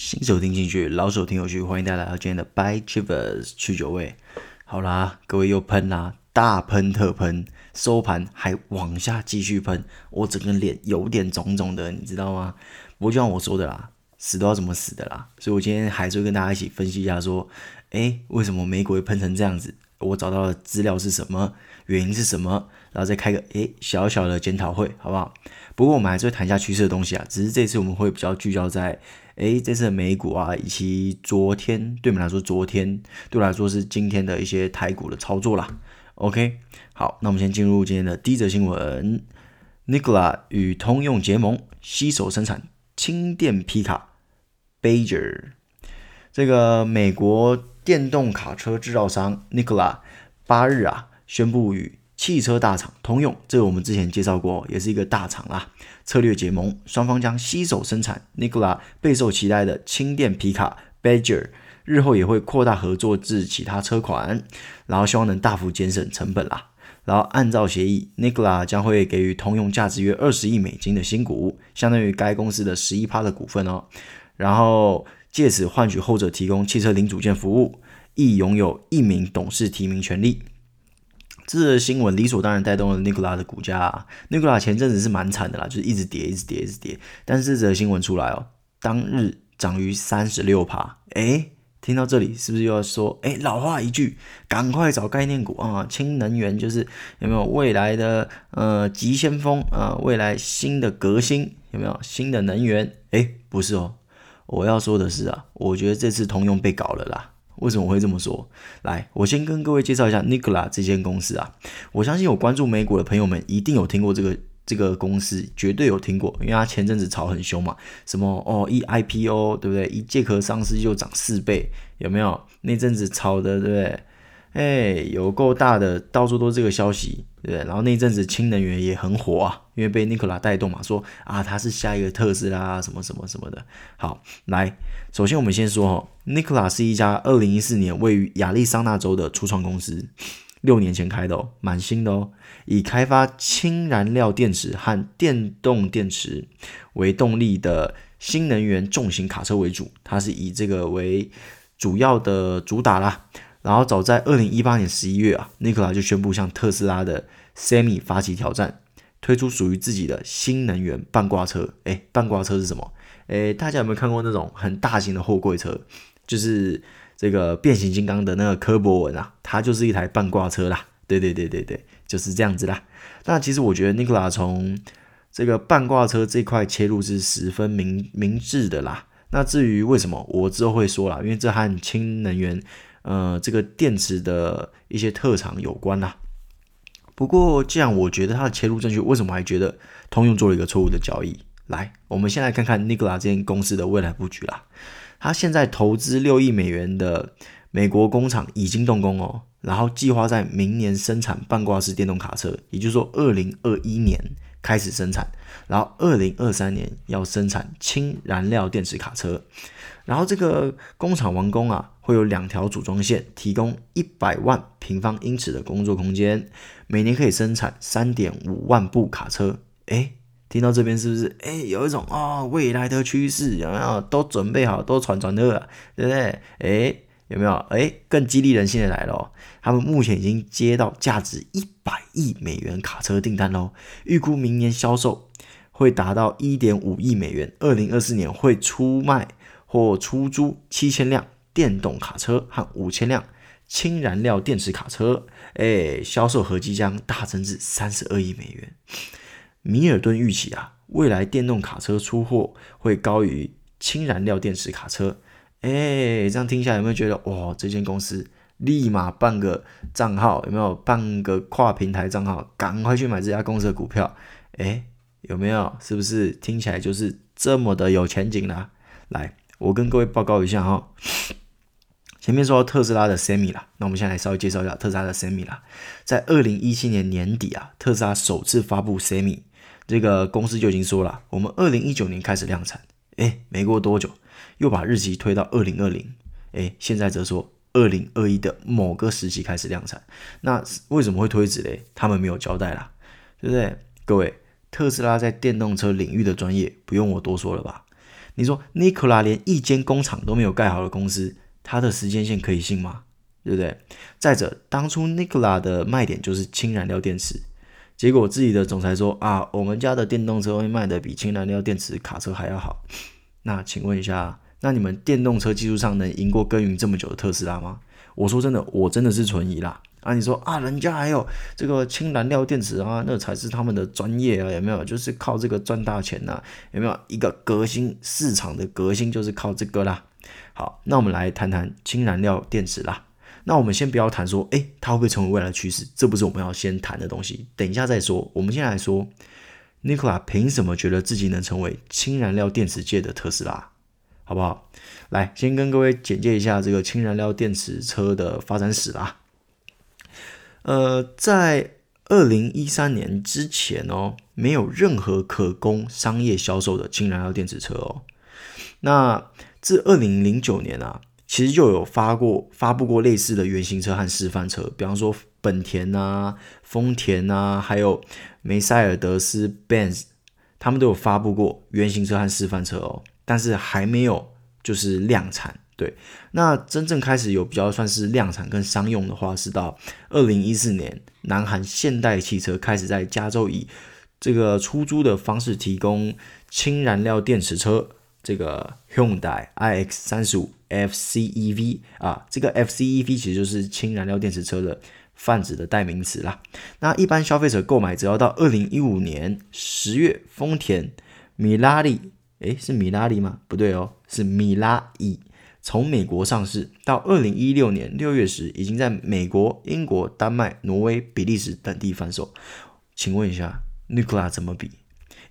新手听进去，老手听有趣，欢迎大家来到今天的 By Travers 去酒味。好啦，各位又喷啦，大喷特喷，收盘还往下继续喷，我整个脸有点肿肿的，你知道吗？不过就像我说的啦，死都要怎么死的啦，所以我今天还是会跟大家一起分析一下，说，诶，为什么美股会喷成这样子？我找到的资料是什么？原因是什么？然后再开个诶小小的检讨会，好不好？不过我们还是会谈一下趋势的东西啊，只是这次我们会比较聚焦在诶这次的美股啊，以及昨天对我们来说，昨天对我来说是今天的一些台股的操作啦。OK，好，那我们先进入今天的第一则新闻：Nikola 与通用结盟，携手生产轻电皮卡 Badger。这个美国电动卡车制造商 Nikola 八日啊宣布与汽车大厂通用，这个我们之前介绍过，也是一个大厂啦。策略结盟，双方将携手生产 Nikola 备受期待的轻电皮卡 Badger，日后也会扩大合作至其他车款，然后希望能大幅减省成本啦。然后按照协议，Nikola 将会给予通用价值约二十亿美金的新股，相当于该公司的十一趴的股份哦。然后借此换取后者提供汽车零组件服务，亦拥有一名董事提名权利。这个新闻理所当然带动了 Nikola 的股价啊。Nikola 前阵子是蛮惨的啦，就是一直跌，一直跌，一直跌。但是这则新闻出来哦，当日涨逾三十六趴。诶，听到这里是不是又要说，诶，老话一句，赶快找概念股啊！氢能源就是有没有未来的呃急先锋啊、未来新的革新有没有新的能源？诶，不是哦，我要说的是啊，我觉得这次通用被搞了啦。为什么会这么说？来，我先跟各位介绍一下 Nikola 这间公司啊。我相信有关注美股的朋友们一定有听过这个这个公司，绝对有听过，因为它前阵子炒很凶嘛。什么哦，一 IPO 对不对？一借壳上市就涨四倍，有没有？那阵子炒的对不对？哎，有够大的，到处都是这个消息，对？然后那阵子氢能源也很火啊，因为被 Nikola 带动嘛，说啊，它是下一个特斯拉什么什么什么的。好，来，首先我们先说哦，Nikola 是一家二零一四年位于亚利桑那州的初创公司，六年前开的哦，蛮新的哦，以开发氢燃料电池和电动电池为动力的新能源重型卡车为主，它是以这个为主要的主打啦。然后早在二零一八年十一月啊，Nikola 就宣布向特斯拉的 Semi 发起挑战，推出属于自己的新能源半挂车。诶，半挂车是什么？诶，大家有没有看过那种很大型的货柜车？就是这个变形金刚的那个柯博文啊，它就是一台半挂车啦。对对对对对，就是这样子啦。那其实我觉得 Nikola 从这个半挂车这块切入是十分明明智的啦。那至于为什么，我之后会说啦，因为这和氢能源。呃，这个电池的一些特长有关啦。不过，既然我觉得它的切入正确，为什么还觉得通用做了一个错误的交易？来，我们先来看看 Nikola 这间公司的未来布局啦。它现在投资六亿美元的美国工厂已经动工哦，然后计划在明年生产半挂式电动卡车，也就是说，二零二一年开始生产，然后二零二三年要生产氢燃料电池卡车。然后这个工厂完工啊，会有两条组装线，提供一百万平方英尺的工作空间，每年可以生产三点五万部卡车。诶，听到这边是不是？诶，有一种啊、哦，未来的趋势有没有？都准备好，都传传乐了，对不对？诶，有没有？诶，更激励人心的来了，哦他们目前已经接到价值一百亿美元卡车订单喽，预估明年销售会达到一点五亿美元，二零二四年会出卖。或出租七千辆电动卡车和五千辆氢燃料电池卡车，哎，销售合计将大增至三十二亿美元。米尔顿预期啊，未来电动卡车出货会高于氢燃料电池卡车。哎，这样听下来有没有觉得哇，这间公司立马办个账号，有没有办个跨平台账号，赶快去买这家公司的股票？哎，有没有？是不是听起来就是这么的有前景呢？来。我跟各位报告一下哈，前面说到特斯拉的 Semi 啦，那我们现在来稍微介绍一下特斯拉的 Semi 啦。在二零一七年年底啊，特斯拉首次发布 Semi，这个公司就已经说了，我们二零一九年开始量产，诶，没过多久又把日期推到二零二零，诶，现在则说二零二一的某个时期开始量产。那为什么会推迟嘞？他们没有交代啦，对不对？各位，特斯拉在电动车领域的专业不用我多说了吧？你说 Nikola 连一间工厂都没有盖好的公司，它的时间线可以信吗？对不对？再者，当初 Nikola 的卖点就是氢燃料电池，结果自己的总裁说啊，我们家的电动车会卖得比氢燃料电池卡车还要好。那请问一下，那你们电动车技术上能赢过耕耘这么久的特斯拉吗？我说真的，我真的是存疑啦。啊，你说啊，人家还有这个氢燃料电池啊，那才是他们的专业啊，有没有？就是靠这个赚大钱呐、啊，有没有？一个革新市场的革新就是靠这个啦。好，那我们来谈谈氢燃料电池啦。那我们先不要谈说，诶，它会不会成为未来的趋势？这不是我们要先谈的东西，等一下再说。我们先来说，Nikola 凭什么觉得自己能成为氢燃料电池界的特斯拉？好不好？来，先跟各位简介一下这个氢燃料电池车的发展史啦。呃，在二零一三年之前哦，没有任何可供商业销售的氢燃料电池车哦。那自二零零九年啊，其实就有发过发布过类似的原型车和示范车，比方说本田啊、丰田啊，还有梅赛尔德斯 Benz，他们都有发布过原型车和示范车哦。但是还没有就是量产，对。那真正开始有比较算是量产跟商用的话，是到二零一四年，南韩现代汽车开始在加州以这个出租的方式提供氢燃料电池车，这个 Hyundai iX 三十五 FCEV 啊，这个 FCEV 其实就是氢燃料电池车的泛指的代名词啦。那一般消费者购买，只要到二零一五年十月，丰田米拉利。诶，是米拉利吗？不对哦，是米拉伊。从美国上市到二零一六年六月时，已经在美国、英国、丹麦、挪威、比利时等地贩售。请问一下，Nikola 怎么比？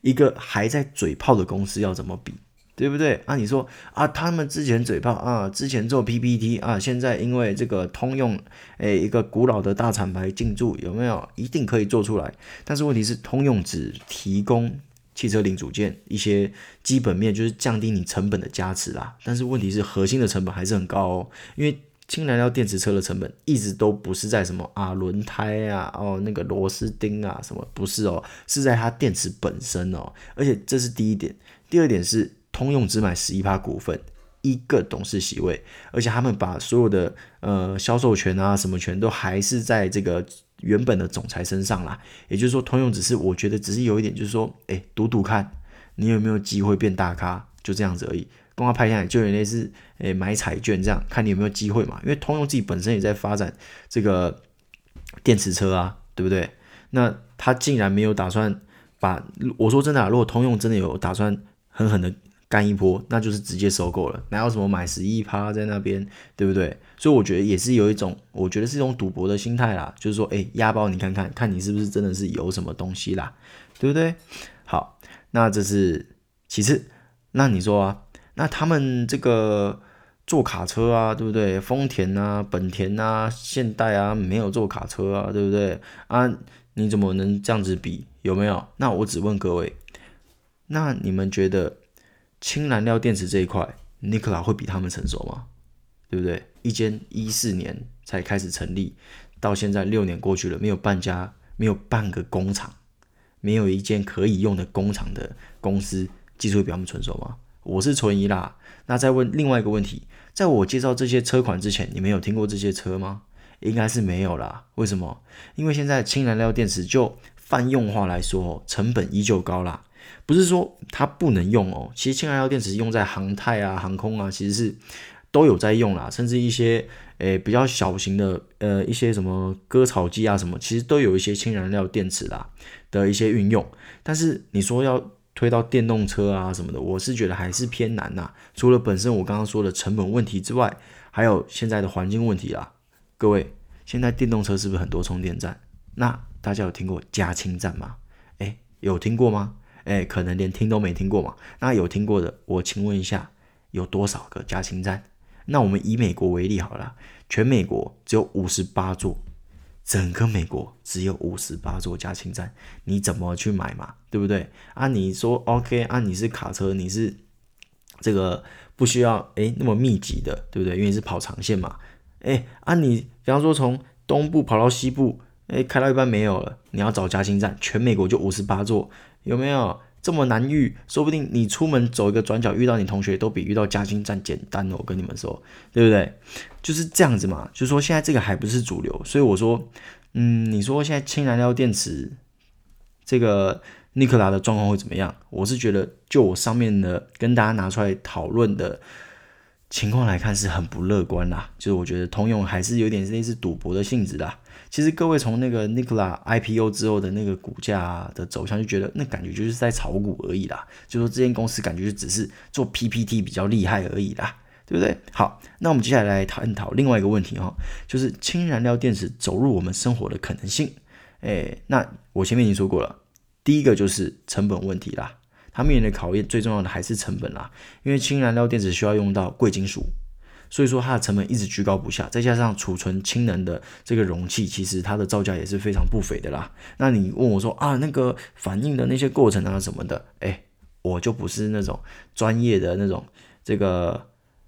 一个还在嘴炮的公司要怎么比？对不对？啊，你说啊，他们之前嘴炮啊，之前做 PPT 啊，现在因为这个通用，诶，一个古老的大厂牌进驻，有没有？一定可以做出来。但是问题是，通用只提供。汽车零组件一些基本面就是降低你成本的加持啦，但是问题是核心的成本还是很高哦，因为氢燃料电池车的成本一直都不是在什么啊轮胎啊哦那个螺丝钉啊什么不是哦，是在它电池本身哦，而且这是第一点，第二点是通用只买十一趴股份，一个董事席位，而且他们把所有的呃销售权啊什么权都还是在这个。原本的总裁身上啦，也就是说，通用只是我觉得只是有一点，就是说，哎，赌赌看你有没有机会变大咖，就这样子而已。公开派下来就有类似，哎，买彩券这样，看你有没有机会嘛。因为通用自己本身也在发展这个电池车啊，对不对？那他竟然没有打算把，我说真的，如果通用真的有打算狠狠的。干一波，那就是直接收购了，哪有什么买十一趴在那边，对不对？所以我觉得也是有一种，我觉得是一种赌博的心态啦，就是说，哎，押宝你看看，看你是不是真的是有什么东西啦，对不对？好，那这是其次，那你说啊，那他们这个做卡车啊，对不对？丰田啊、本田啊、现代啊，没有做卡车啊，对不对？啊，你怎么能这样子比？有没有？那我只问各位，那你们觉得？氢燃料电池这一块，Nikola 会比他们成熟吗？对不对？一间一四年才开始成立，到现在六年过去了，没有半家，没有半个工厂，没有一间可以用的工厂的公司，技术会比他们成熟吗？我是存疑啦。那再问另外一个问题，在我介绍这些车款之前，你们有听过这些车吗？应该是没有啦。为什么？因为现在氢燃料电池就泛用化来说，成本依旧高啦。不是说它不能用哦，其实氢燃料电池用在航太啊、航空啊，其实是都有在用啦，甚至一些诶比较小型的呃一些什么割草机啊什么，其实都有一些氢燃料电池啦的一些运用。但是你说要推到电动车啊什么的，我是觉得还是偏难呐。除了本身我刚刚说的成本问题之外，还有现在的环境问题啦。各位，现在电动车是不是很多充电站？那大家有听过加氢站吗？诶，有听过吗？哎，可能连听都没听过嘛？那有听过的，我请问一下，有多少个加氢站？那我们以美国为例好了，全美国只有五十八座，整个美国只有五十八座加氢站，你怎么去买嘛？对不对？啊，你说 OK，啊，你是卡车，你是这个不需要哎那么密集的，对不对？因为是跑长线嘛。哎，啊，你比方说从东部跑到西部，哎，开到一半没有了，你要找加氢站，全美国就五十八座。有没有？这么难遇，说不定你出门走一个转角遇到你同学，都比遇到加氢站简单哦。我跟你们说，对不对？就是这样子嘛。就说现在这个还不是主流，所以我说，嗯，你说现在氢燃料电池这个尼克拉的状况会怎么样？我是觉得，就我上面的跟大家拿出来讨论的。情况来看是很不乐观啦，就是我觉得通用还是有点类似赌博的性质啦。其实各位从那个 Nikola IPO 之后的那个股价的走向，就觉得那感觉就是在炒股而已啦。就说这间公司感觉就只是做 PPT 比较厉害而已啦，对不对？好，那我们接下来来探讨另外一个问题哈，就是氢燃料电池走入我们生活的可能性。诶，那我前面已经说过了，第一个就是成本问题啦。它面临的考验最重要的还是成本啦，因为氢燃料电池需要用到贵金属，所以说它的成本一直居高不下。再加上储存氢能的这个容器，其实它的造价也是非常不菲的啦。那你问我说啊，那个反应的那些过程啊什么的，诶，我就不是那种专业的那种这个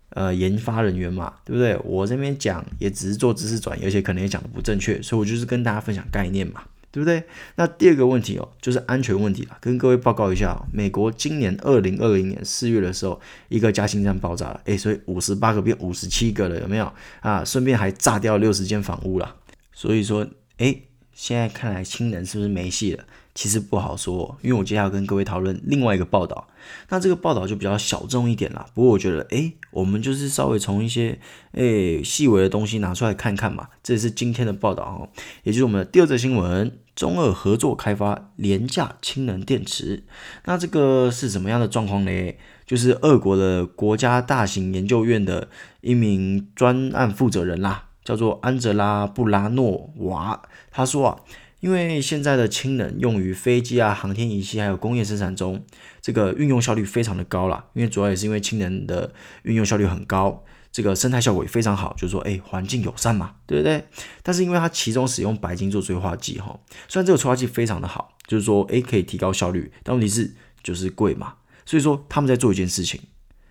呃研发人员嘛，对不对？我这边讲也只是做知识转移，而且可能也讲的不正确，所以我就是跟大家分享概念嘛。对不对？那第二个问题哦，就是安全问题了。跟各位报告一下哦，美国今年二零二零年四月的时候，一个加氢站爆炸了，诶，所以五十八个变五十七个了，有没有啊？顺便还炸掉六十间房屋了。所以说，诶，现在看来氢能是不是没戏了？其实不好说，因为我接下来要跟各位讨论另外一个报道。那这个报道就比较小众一点啦。不过我觉得，诶，我们就是稍微从一些诶细微的东西拿出来看看嘛。这是今天的报道哦，也就是我们的第二则新闻：中俄合作开发廉价氢能电池。那这个是什么样的状况呢？就是俄国的国家大型研究院的一名专案负责人啦，叫做安哲拉布拉诺娃，他说啊。因为现在的氢能用于飞机啊、航天仪器还有工业生产中，这个运用效率非常的高啦。因为主要也是因为氢能的运用效率很高，这个生态效果也非常好，就是说，哎，环境友善嘛，对不对？但是因为它其中使用白金做催化剂哈，虽然这个催化剂非常的好，就是说，哎，可以提高效率，但问题是就是贵嘛。所以说他们在做一件事情，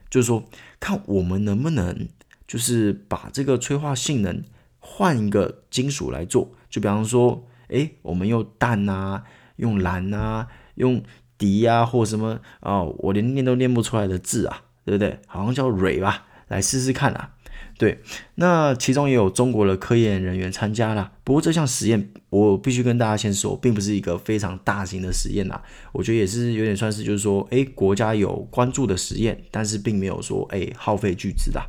就是说看我们能不能就是把这个催化性能换一个金属来做，就比方说。诶，我们用氮啊，用蓝啊，用笛啊，或什么哦，我连念都念不出来的字啊，对不对？好像叫蕊吧，来试试看啊。对，那其中也有中国的科研人员参加了。不过这项实验，我必须跟大家先说，并不是一个非常大型的实验呐。我觉得也是有点算是，就是说，诶，国家有关注的实验，但是并没有说，诶，耗费巨资的。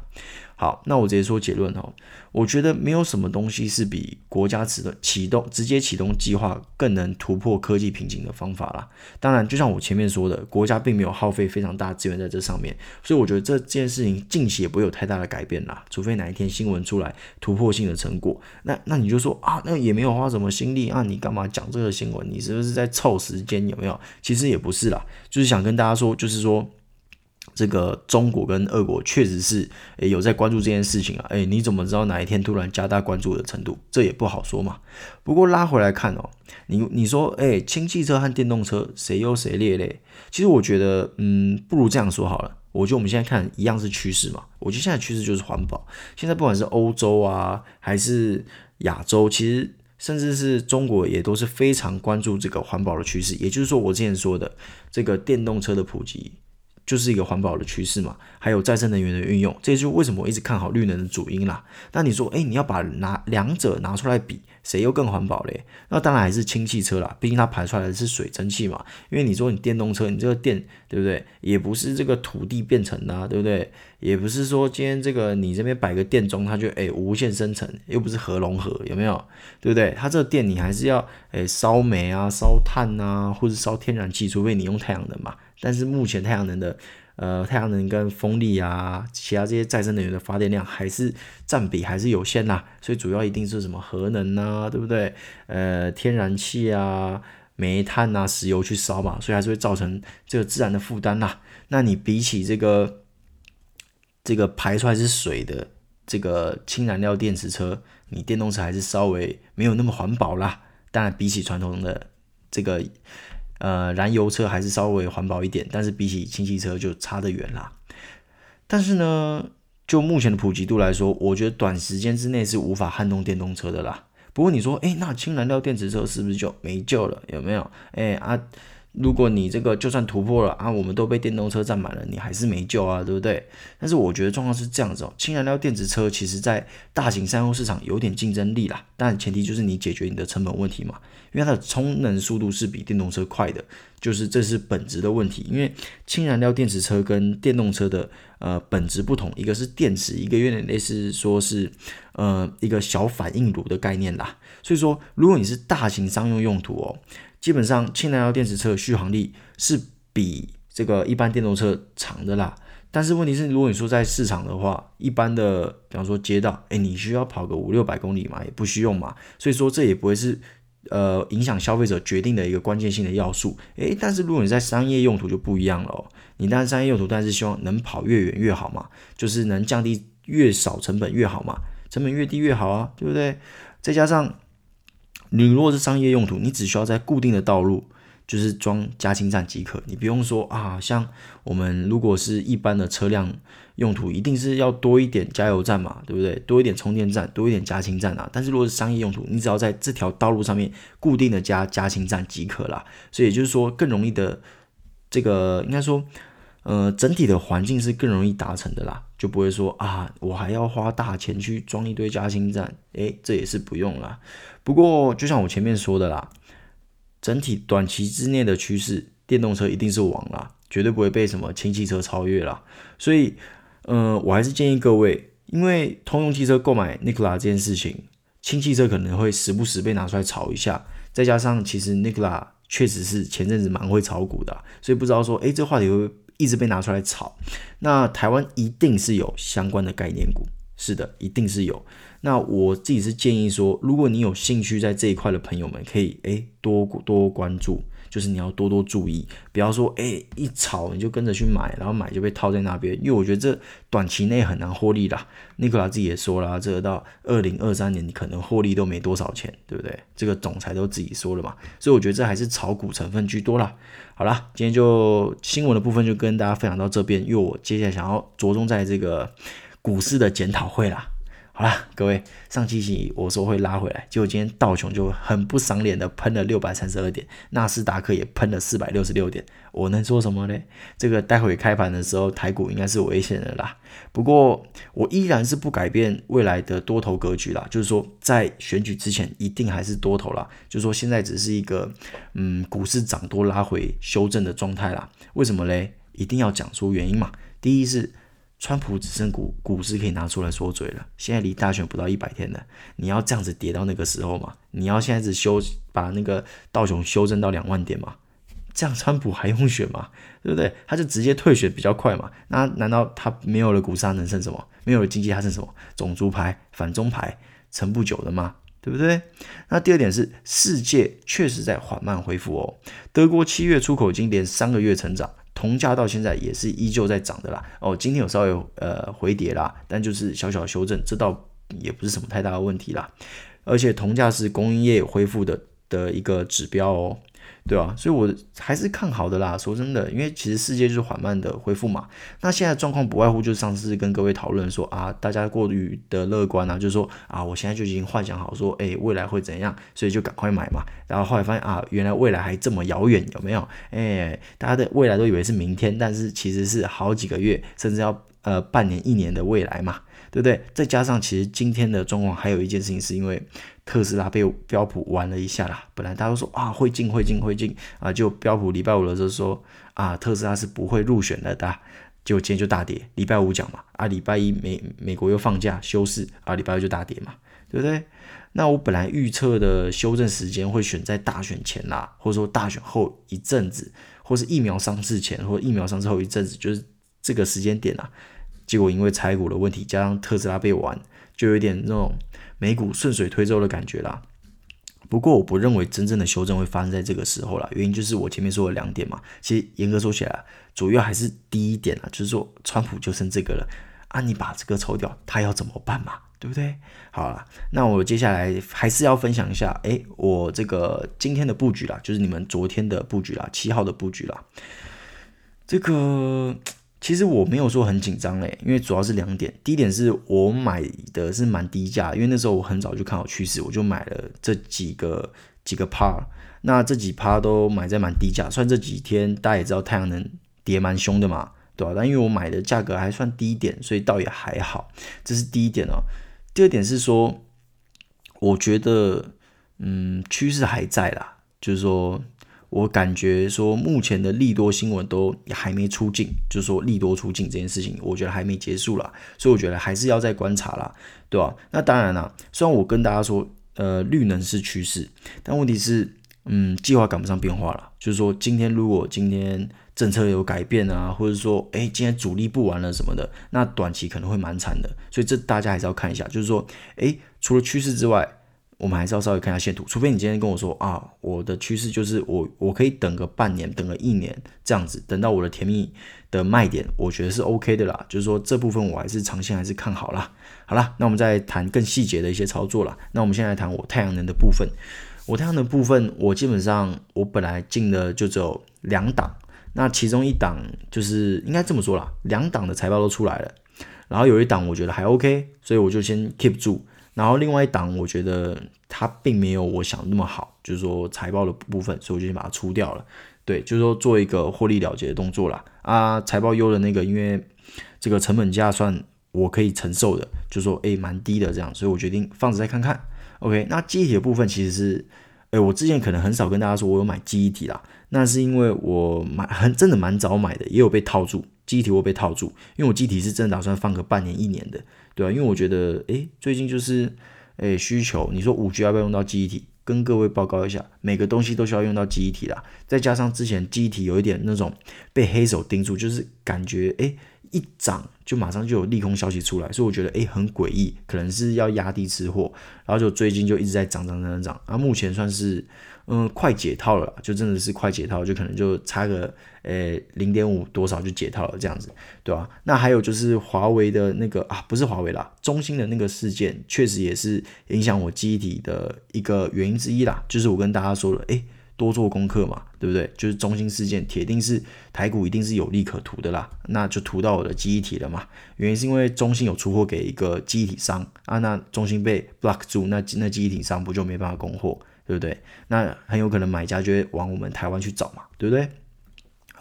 好，那我直接说结论哦。我觉得没有什么东西是比国家启动启动直接启动计划更能突破科技瓶颈的方法啦。当然，就像我前面说的，国家并没有耗费非常大资源在这上面，所以我觉得这件事情近期也不会有太大的改变啦。除非哪一天新闻出来突破性的成果，那那你就说啊，那也没有花什么心力啊，你干嘛讲这个新闻？你是不是在凑时间？有没有？其实也不是啦，就是想跟大家说，就是说。这个中国跟俄国确实是诶有在关注这件事情啊，诶，你怎么知道哪一天突然加大关注的程度？这也不好说嘛。不过拉回来看哦，你你说诶，氢汽车和电动车谁优谁劣嘞？其实我觉得，嗯，不如这样说好了。我觉得我们现在看一样是趋势嘛。我觉得现在趋势就是环保。现在不管是欧洲啊，还是亚洲，其实甚至是中国也都是非常关注这个环保的趋势。也就是说，我之前说的这个电动车的普及。就是一个环保的趋势嘛，还有再生能源的运用，这就是为什么我一直看好绿能的主因啦。那你说，哎，你要把拿两者拿出来比，谁又更环保嘞？那当然还是氢汽车啦，毕竟它排出来的是水蒸气嘛。因为你说你电动车，你这个电对不对？也不是这个土地变成的啊，对不对？也不是说今天这个你这边摆个电钟，它就哎无限生成，又不是核融合，有没有？对不对？它这个电你还是要哎烧煤啊、烧炭啊，或者烧天然气，除非你用太阳能嘛。但是目前太阳能的，呃，太阳能跟风力啊，其他这些再生能源的发电量还是占比还是有限啦，所以主要一定是什么核能啊，对不对？呃，天然气啊、煤炭啊、石油去烧嘛，所以还是会造成这个自然的负担啦。那你比起这个这个排出来是水的这个氢燃料电池车，你电动车还是稍微没有那么环保啦。当然，比起传统的这个。呃，燃油车还是稍微环保一点，但是比起氢气车就差得远啦。但是呢，就目前的普及度来说，我觉得短时间之内是无法撼动电动车的啦。不过你说，哎，那氢燃料电池车是不是就没救了？有没有？哎啊，如果你这个就算突破了啊，我们都被电动车占满了，你还是没救啊，对不对？但是我觉得状况是这样子哦，氢燃料电池车其实在大型商用市场有点竞争力啦，但前提就是你解决你的成本问题嘛，因为它的充能速度是比电动车快的，就是这是本质的问题。因为氢燃料电池车跟电动车的呃本质不同，一个是电池，一个有点类似说是呃一个小反应炉的概念啦。所以说，如果你是大型商用用途哦。基本上，氢燃料电池车续航力是比这个一般电动车长的啦。但是问题是，如果你说在市场的话，一般的，比方说街道，诶，你需要跑个五六百公里嘛，也不需要嘛。所以说，这也不会是呃影响消费者决定的一个关键性的要素。诶，但是如果你在商业用途就不一样了哦。你当然商业用途，但是希望能跑越远越好嘛，就是能降低越少成本越好嘛，成本越低越好啊，对不对？再加上。你如果是商业用途，你只需要在固定的道路就是装加氢站即可，你不用说啊，像我们如果是一般的车辆用途，一定是要多一点加油站嘛，对不对？多一点充电站，多一点加氢站啊。但是如果是商业用途，你只要在这条道路上面固定的加加氢站即可啦。所以也就是说，更容易的这个应该说。呃，整体的环境是更容易达成的啦，就不会说啊，我还要花大钱去装一堆加氢站，诶，这也是不用啦。不过，就像我前面说的啦，整体短期之内的趋势，电动车一定是王啦，绝对不会被什么氢汽车超越啦。所以，呃，我还是建议各位，因为通用汽车购买 Nikola 这件事情，氢汽车可能会时不时被拿出来炒一下，再加上其实 Nikola 确实是前阵子蛮会炒股的，所以不知道说，诶，这话题会。一直被拿出来炒，那台湾一定是有相关的概念股，是的，一定是有。那我自己是建议说，如果你有兴趣在这一块的朋友们，可以诶多多关注。就是你要多多注意，不要说哎、欸、一炒你就跟着去买，然后买就被套在那边，因为我觉得这短期内很难获利啦。尼克拉自己也说了，这个到二零二三年你可能获利都没多少钱，对不对？这个总裁都自己说了嘛，所以我觉得这还是炒股成分居多啦。好啦，今天就新闻的部分就跟大家分享到这边，因为我接下来想要着重在这个股市的检讨会啦。好啦，各位，上期期我说会拉回来，结果今天道琼就很不赏脸的喷了六百三十二点，纳斯达克也喷了四百六十六点，我能说什么呢？这个待会开盘的时候，台股应该是危险的啦。不过我依然是不改变未来的多头格局啦，就是说在选举之前一定还是多头啦，就是说现在只是一个嗯股市涨多拉回修正的状态啦。为什么嘞？一定要讲出原因嘛。第一是。川普只剩股股市可以拿出来说嘴了。现在离大选不到一百天了，你要这样子跌到那个时候吗？你要现在只修把那个道琼修正到两万点吗？这样川普还用选吗？对不对？他就直接退选比较快嘛。那难道他没有了股市，他能剩什么？没有了经济，他剩什么？种族牌、反中牌，撑不久的吗？对不对？那第二点是，世界确实在缓慢恢复哦。德国七月出口已经连三个月成长。铜价到现在也是依旧在涨的啦，哦，今天有稍微呃回跌啦，但就是小小的修正，这倒也不是什么太大的问题啦。而且铜价是工业恢复的的一个指标哦。对啊，所以我还是看好的啦。说真的，因为其实世界就是缓慢的恢复嘛。那现在状况不外乎就是上次跟各位讨论说啊，大家过于的乐观啊，就是说啊，我现在就已经幻想好说，哎，未来会怎样，所以就赶快买嘛。然后后来发现啊，原来未来还这么遥远，有没有？哎，大家的未来都以为是明天，但是其实是好几个月，甚至要呃半年、一年的未来嘛。对不对？再加上其实今天的状况还有一件事情，是因为特斯拉被标普玩了一下啦。本来大家都说啊会进会进会进啊，就标普礼拜五的时候说啊特斯拉是不会入选的，的，结果今天就大跌。礼拜五讲嘛，啊礼拜一美美国又放假休市啊，礼拜二就大跌嘛，对不对？那我本来预测的修正时间会选在大选前啦，或者说大选后一阵子，或是疫苗上市前，或疫苗上市后一阵子，就是这个时间点啦。结果因为财股的问题，加上特斯拉被玩，就有点那种美股顺水推舟的感觉啦。不过我不认为真正的修正会发生在这个时候啦，原因就是我前面说的两点嘛。其实严格说起来，主要还是第一点啊，就是说川普就剩这个了啊，你把这个抽掉，他要怎么办嘛？对不对？好了，那我接下来还是要分享一下，诶，我这个今天的布局啦，就是你们昨天的布局啦，七号的布局啦，这个。其实我没有说很紧张嘞，因为主要是两点。第一点是我买的是蛮低价，因为那时候我很早就看好趋势，我就买了这几个几个趴。那这几趴都买在蛮低价，算这几天大家也知道太阳能跌蛮凶的嘛，对吧？但因为我买的价格还算低一点，所以倒也还好。这是第一点哦。第二点是说，我觉得，嗯，趋势还在啦，就是说。我感觉说，目前的利多新闻都还没出尽，就是说利多出尽这件事情，我觉得还没结束啦，所以我觉得还是要再观察啦，对吧？那当然啦，虽然我跟大家说，呃，绿能是趋势，但问题是，嗯，计划赶不上变化了。就是说，今天如果今天政策有改变啊，或者说，哎，今天主力不玩了什么的，那短期可能会蛮惨的。所以这大家还是要看一下，就是说，哎，除了趋势之外。我们还是要稍微看一下线图，除非你今天跟我说啊，我的趋势就是我我可以等个半年，等个一年这样子，等到我的甜蜜的卖点，我觉得是 OK 的啦。就是说这部分我还是长线还是看好啦。好啦，那我们再谈更细节的一些操作啦。那我们现在来谈我太阳能的部分。我太阳能部分，我基本上我本来进的就只有两档，那其中一档就是应该这么说啦，两档的财报都出来了，然后有一档我觉得还 OK，所以我就先 keep 住。然后另外一档，我觉得它并没有我想那么好，就是说财报的部分，所以我就先把它出掉了。对，就是说做一个获利了结的动作啦。啊，财报优的那个，因为这个成本价算我可以承受的，就是说诶蛮低的这样，所以我决定放着再看看。OK，那记忆体的部分其实是，诶我之前可能很少跟大家说我有买记忆体啦，那是因为我买很真的蛮早买的，也有被套住。机体我被套住，因为我机体是真的打算放个半年一年的，对、啊？因为我觉得，诶，最近就是，诶，需求，你说五 G 要不要用到机体？跟各位报告一下，每个东西都需要用到记忆体啦。再加上之前记忆体有一点那种被黑手盯住，就是感觉，诶，一涨就马上就有利空消息出来，所以我觉得，诶，很诡异，可能是要压低吃货，然后就最近就一直在涨涨涨涨涨，啊，目前算是。嗯，快解套了，就真的是快解套，就可能就差个呃零点五多少就解套了这样子，对吧？那还有就是华为的那个啊，不是华为啦，中兴的那个事件，确实也是影响我记忆体的一个原因之一啦。就是我跟大家说了，诶，多做功课嘛，对不对？就是中兴事件，铁定是台股一定是有利可图的啦，那就图到我的记忆体了嘛。原因是因为中兴有出货给一个记忆体商啊，那中兴被 block 住，那那记忆体商不就没办法供货？对不对？那很有可能买家就会往我们台湾去找嘛，对不对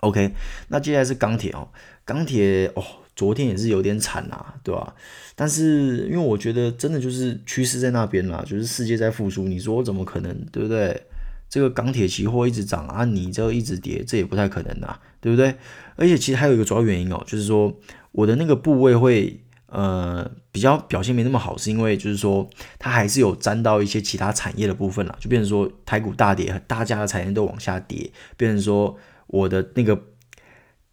？OK，那接下来是钢铁哦，钢铁哦，昨天也是有点惨啊，对吧？但是因为我觉得真的就是趋势在那边啦，就是世界在复苏，你说我怎么可能，对不对？这个钢铁期货一直涨啊，你这一直跌，这也不太可能啊，对不对？而且其实还有一个主要原因哦，就是说我的那个部位会。呃，比较表现没那么好，是因为就是说它还是有沾到一些其他产业的部分啦，就变成说台股大跌，大家的产业都往下跌，变成说我的那个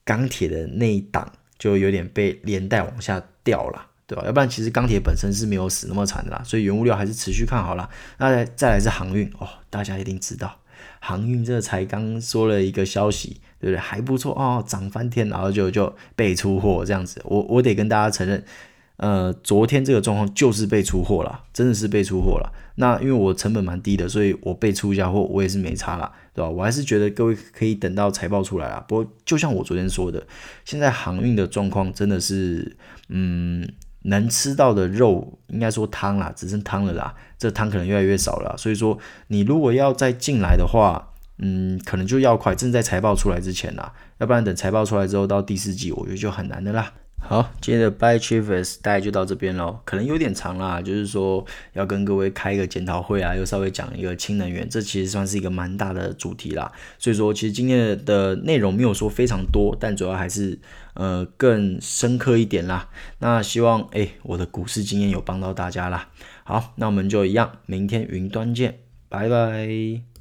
钢铁的那一档就有点被连带往下掉了，对吧？要不然其实钢铁本身是没有死那么惨的啦，所以原物料还是持续看好啦。那再来是航运哦，大家一定知道，航运这才刚说了一个消息。对不对？还不错哦，涨翻天，然后就就被出货这样子。我我得跟大家承认，呃，昨天这个状况就是被出货了，真的是被出货了。那因为我成本蛮低的，所以我被出一下货，我也是没差啦，对吧？我还是觉得各位可以等到财报出来啦。不过就像我昨天说的，现在航运的状况真的是，嗯，能吃到的肉应该说汤啦，只剩汤了啦。这汤可能越来越少了，所以说你如果要再进来的话。嗯，可能就要快，正在财报出来之前啦，要不然等财报出来之后，到第四季，我觉得就很难的啦。好，今天的 Buy Achievers 大概就到这边喽，可能有点长啦，就是说要跟各位开一个检讨会啊，又稍微讲一个氢能源，这其实算是一个蛮大的主题啦。所以说，其实今天的内容没有说非常多，但主要还是呃更深刻一点啦。那希望哎我的股市经验有帮到大家啦。好，那我们就一样，明天云端见，拜拜。